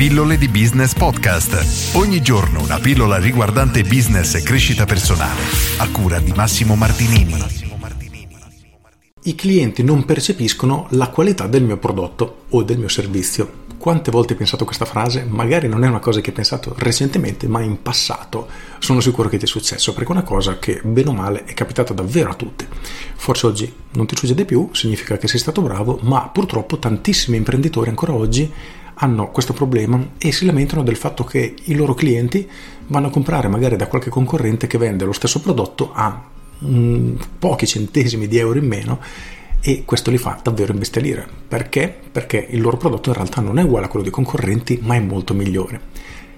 Pillole di Business Podcast. Ogni giorno una pillola riguardante business e crescita personale. A cura di Massimo Martinini. I clienti non percepiscono la qualità del mio prodotto o del mio servizio. Quante volte hai pensato questa frase? Magari non è una cosa che hai pensato recentemente, ma in passato sono sicuro che ti è successo, perché è una cosa che, bene o male, è capitata davvero a tutti. Forse oggi non ti succede più, significa che sei stato bravo, ma purtroppo tantissimi imprenditori ancora oggi hanno questo problema e si lamentano del fatto che i loro clienti vanno a comprare magari da qualche concorrente che vende lo stesso prodotto a mm, pochi centesimi di euro in meno e questo li fa davvero imbestialire. Perché? Perché il loro prodotto in realtà non è uguale a quello dei concorrenti, ma è molto migliore.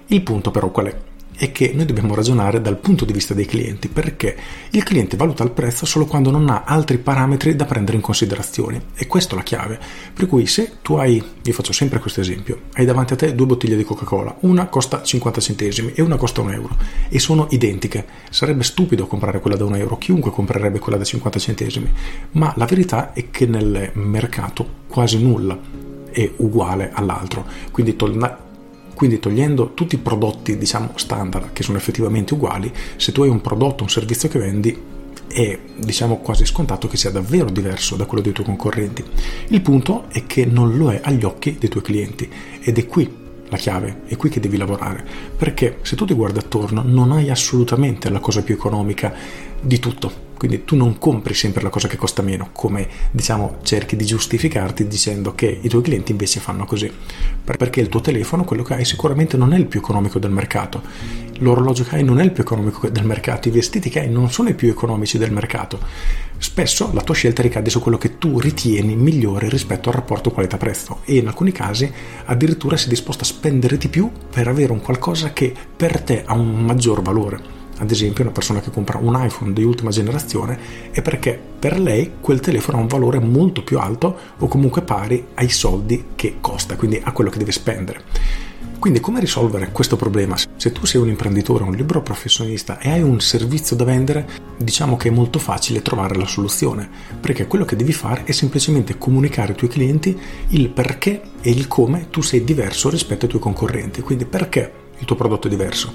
Il punto però qual è? È che noi dobbiamo ragionare dal punto di vista dei clienti perché il cliente valuta il prezzo solo quando non ha altri parametri da prendere in considerazione e questa è la chiave. Per cui se tu hai vi faccio sempre questo esempio hai davanti a te due bottiglie di coca cola una costa 50 centesimi e una costa un euro e sono identiche sarebbe stupido comprare quella da un euro chiunque comprerebbe quella da 50 centesimi ma la verità è che nel mercato quasi nulla è uguale all'altro. Quindi to- quindi togliendo tutti i prodotti, diciamo, standard che sono effettivamente uguali, se tu hai un prodotto, un servizio che vendi, è diciamo quasi scontato che sia davvero diverso da quello dei tuoi concorrenti. Il punto è che non lo è agli occhi dei tuoi clienti ed è qui la chiave, è qui che devi lavorare, perché se tu ti guardi attorno non hai assolutamente la cosa più economica di tutto. Quindi tu non compri sempre la cosa che costa meno, come diciamo cerchi di giustificarti dicendo che i tuoi clienti invece fanno così, perché il tuo telefono, quello che hai sicuramente non è il più economico del mercato, l'orologio che hai non è il più economico del mercato, i vestiti che hai non sono i più economici del mercato. Spesso la tua scelta ricade su quello che tu ritieni migliore rispetto al rapporto qualità-prezzo e in alcuni casi addirittura sei disposto a spendere di più per avere un qualcosa che per te ha un maggior valore ad esempio una persona che compra un iPhone di ultima generazione è perché per lei quel telefono ha un valore molto più alto o comunque pari ai soldi che costa, quindi a quello che deve spendere. Quindi come risolvere questo problema? Se tu sei un imprenditore, un libero professionista e hai un servizio da vendere, diciamo che è molto facile trovare la soluzione, perché quello che devi fare è semplicemente comunicare ai tuoi clienti il perché e il come tu sei diverso rispetto ai tuoi concorrenti. Quindi perché il tuo prodotto è diverso?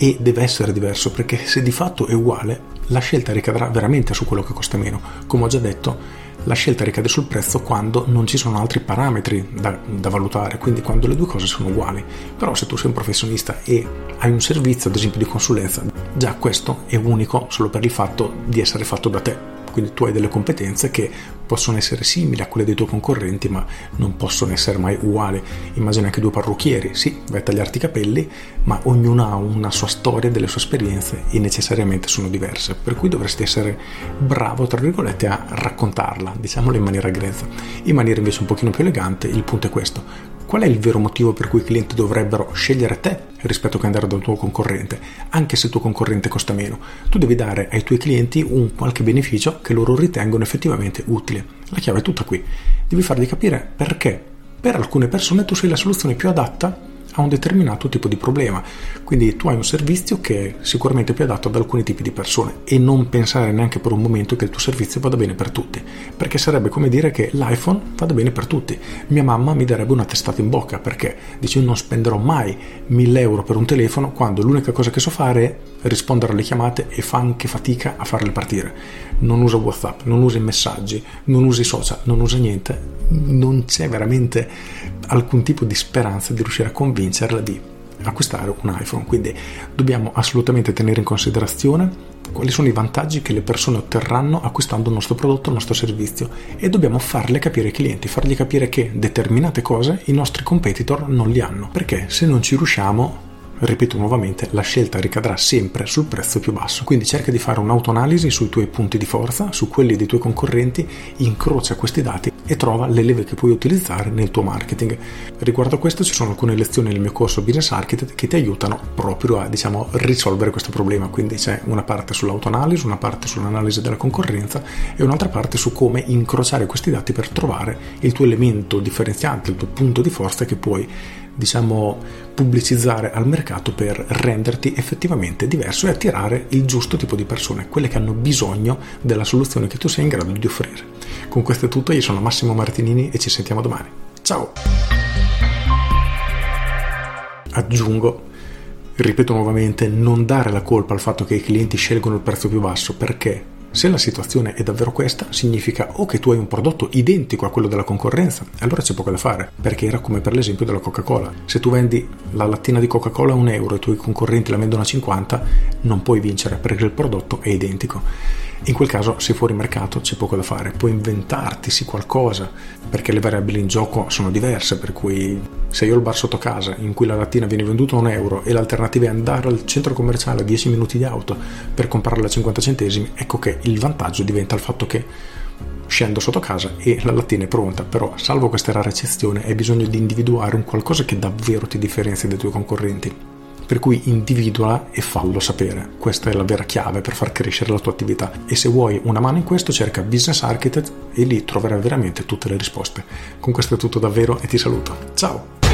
e deve essere diverso perché se di fatto è uguale la scelta ricadrà veramente su quello che costa meno. Come ho già detto, la scelta ricade sul prezzo quando non ci sono altri parametri da, da, valutare, quindi quando le due cose sono uguali. Però se tu sei un professionista e hai un servizio, ad esempio di consulenza, già questo è unico solo per il fatto di essere fatto da te quindi tu hai delle competenze che possono essere simili a quelle dei tuoi concorrenti, ma non possono essere mai uguali. Immagina anche due parrucchieri, sì, vai a tagliarti i capelli, ma ognuno ha una sua storia, delle sue esperienze e necessariamente sono diverse, per cui dovresti essere bravo, tra virgolette, a raccontarla, diciamolo in maniera grezza. In maniera invece un pochino più elegante, il punto è questo Qual è il vero motivo per cui i clienti dovrebbero scegliere te rispetto che andare dal tuo concorrente, anche se il tuo concorrente costa meno? Tu devi dare ai tuoi clienti un qualche beneficio che loro ritengono effettivamente utile. La chiave è tutta qui. Devi fargli capire perché per alcune persone tu sei la soluzione più adatta a un determinato tipo di problema. Quindi tu hai un servizio che è sicuramente più adatto ad alcuni tipi di persone e non pensare neanche per un momento che il tuo servizio vada bene per tutti, perché sarebbe come dire che l'iPhone vada bene per tutti. Mia mamma mi darebbe una testata in bocca perché dice non spenderò mai 1000 euro per un telefono quando l'unica cosa che so fare è rispondere alle chiamate e fa anche fatica a farle partire. Non usa WhatsApp, non usa i messaggi, non usa i social, non usa niente. Non c'è veramente alcun tipo di speranza di riuscire a convincerla di acquistare un iPhone. Quindi dobbiamo assolutamente tenere in considerazione quali sono i vantaggi che le persone otterranno acquistando il nostro prodotto, il nostro servizio e dobbiamo farle capire ai clienti, fargli capire che determinate cose i nostri competitor non li hanno. Perché se non ci riusciamo ripeto nuovamente, la scelta ricadrà sempre sul prezzo più basso. Quindi cerca di fare un'autoanalisi sui tuoi punti di forza, su quelli dei tuoi concorrenti, incrocia questi dati e trova le leve che puoi utilizzare nel tuo marketing. Riguardo a questo ci sono alcune lezioni nel mio corso Business Architect che ti aiutano proprio a diciamo, risolvere questo problema. Quindi c'è una parte sull'autoanalisi, una parte sull'analisi della concorrenza e un'altra parte su come incrociare questi dati per trovare il tuo elemento differenziante, il tuo punto di forza che puoi diciamo, pubblicizzare al mercato per renderti effettivamente diverso e attirare il giusto tipo di persone, quelle che hanno bisogno della soluzione che tu sei in grado di offrire. Con questo è tutto, io sono Massimo Martinini e ci sentiamo domani. Ciao! aggiungo, ripeto nuovamente, non dare la colpa al fatto che i clienti scelgono il prezzo più basso perché se la situazione è davvero questa, significa o che tu hai un prodotto identico a quello della concorrenza, allora c'è poco da fare, perché era come per l'esempio della Coca-Cola. Se tu vendi la lattina di Coca-Cola a un euro e i tuoi concorrenti la vendono a 50, non puoi vincere perché il prodotto è identico. In quel caso sei fuori mercato, c'è poco da fare, puoi inventartisi qualcosa, perché le variabili in gioco sono diverse, per cui se io ho il bar sotto casa in cui la lattina viene venduta a un euro e l'alternativa è andare al centro commerciale a 10 minuti di auto per comprarla a 50 centesimi, ecco che il vantaggio diventa il fatto che scendo sotto casa e la lattina è pronta, però salvo questa rara eccezione hai bisogno di individuare un qualcosa che davvero ti differenzia dai tuoi concorrenti per cui individua e fallo sapere. Questa è la vera chiave per far crescere la tua attività e se vuoi una mano in questo cerca Business Architect e lì troverai veramente tutte le risposte. Con questo è tutto davvero e ti saluto. Ciao!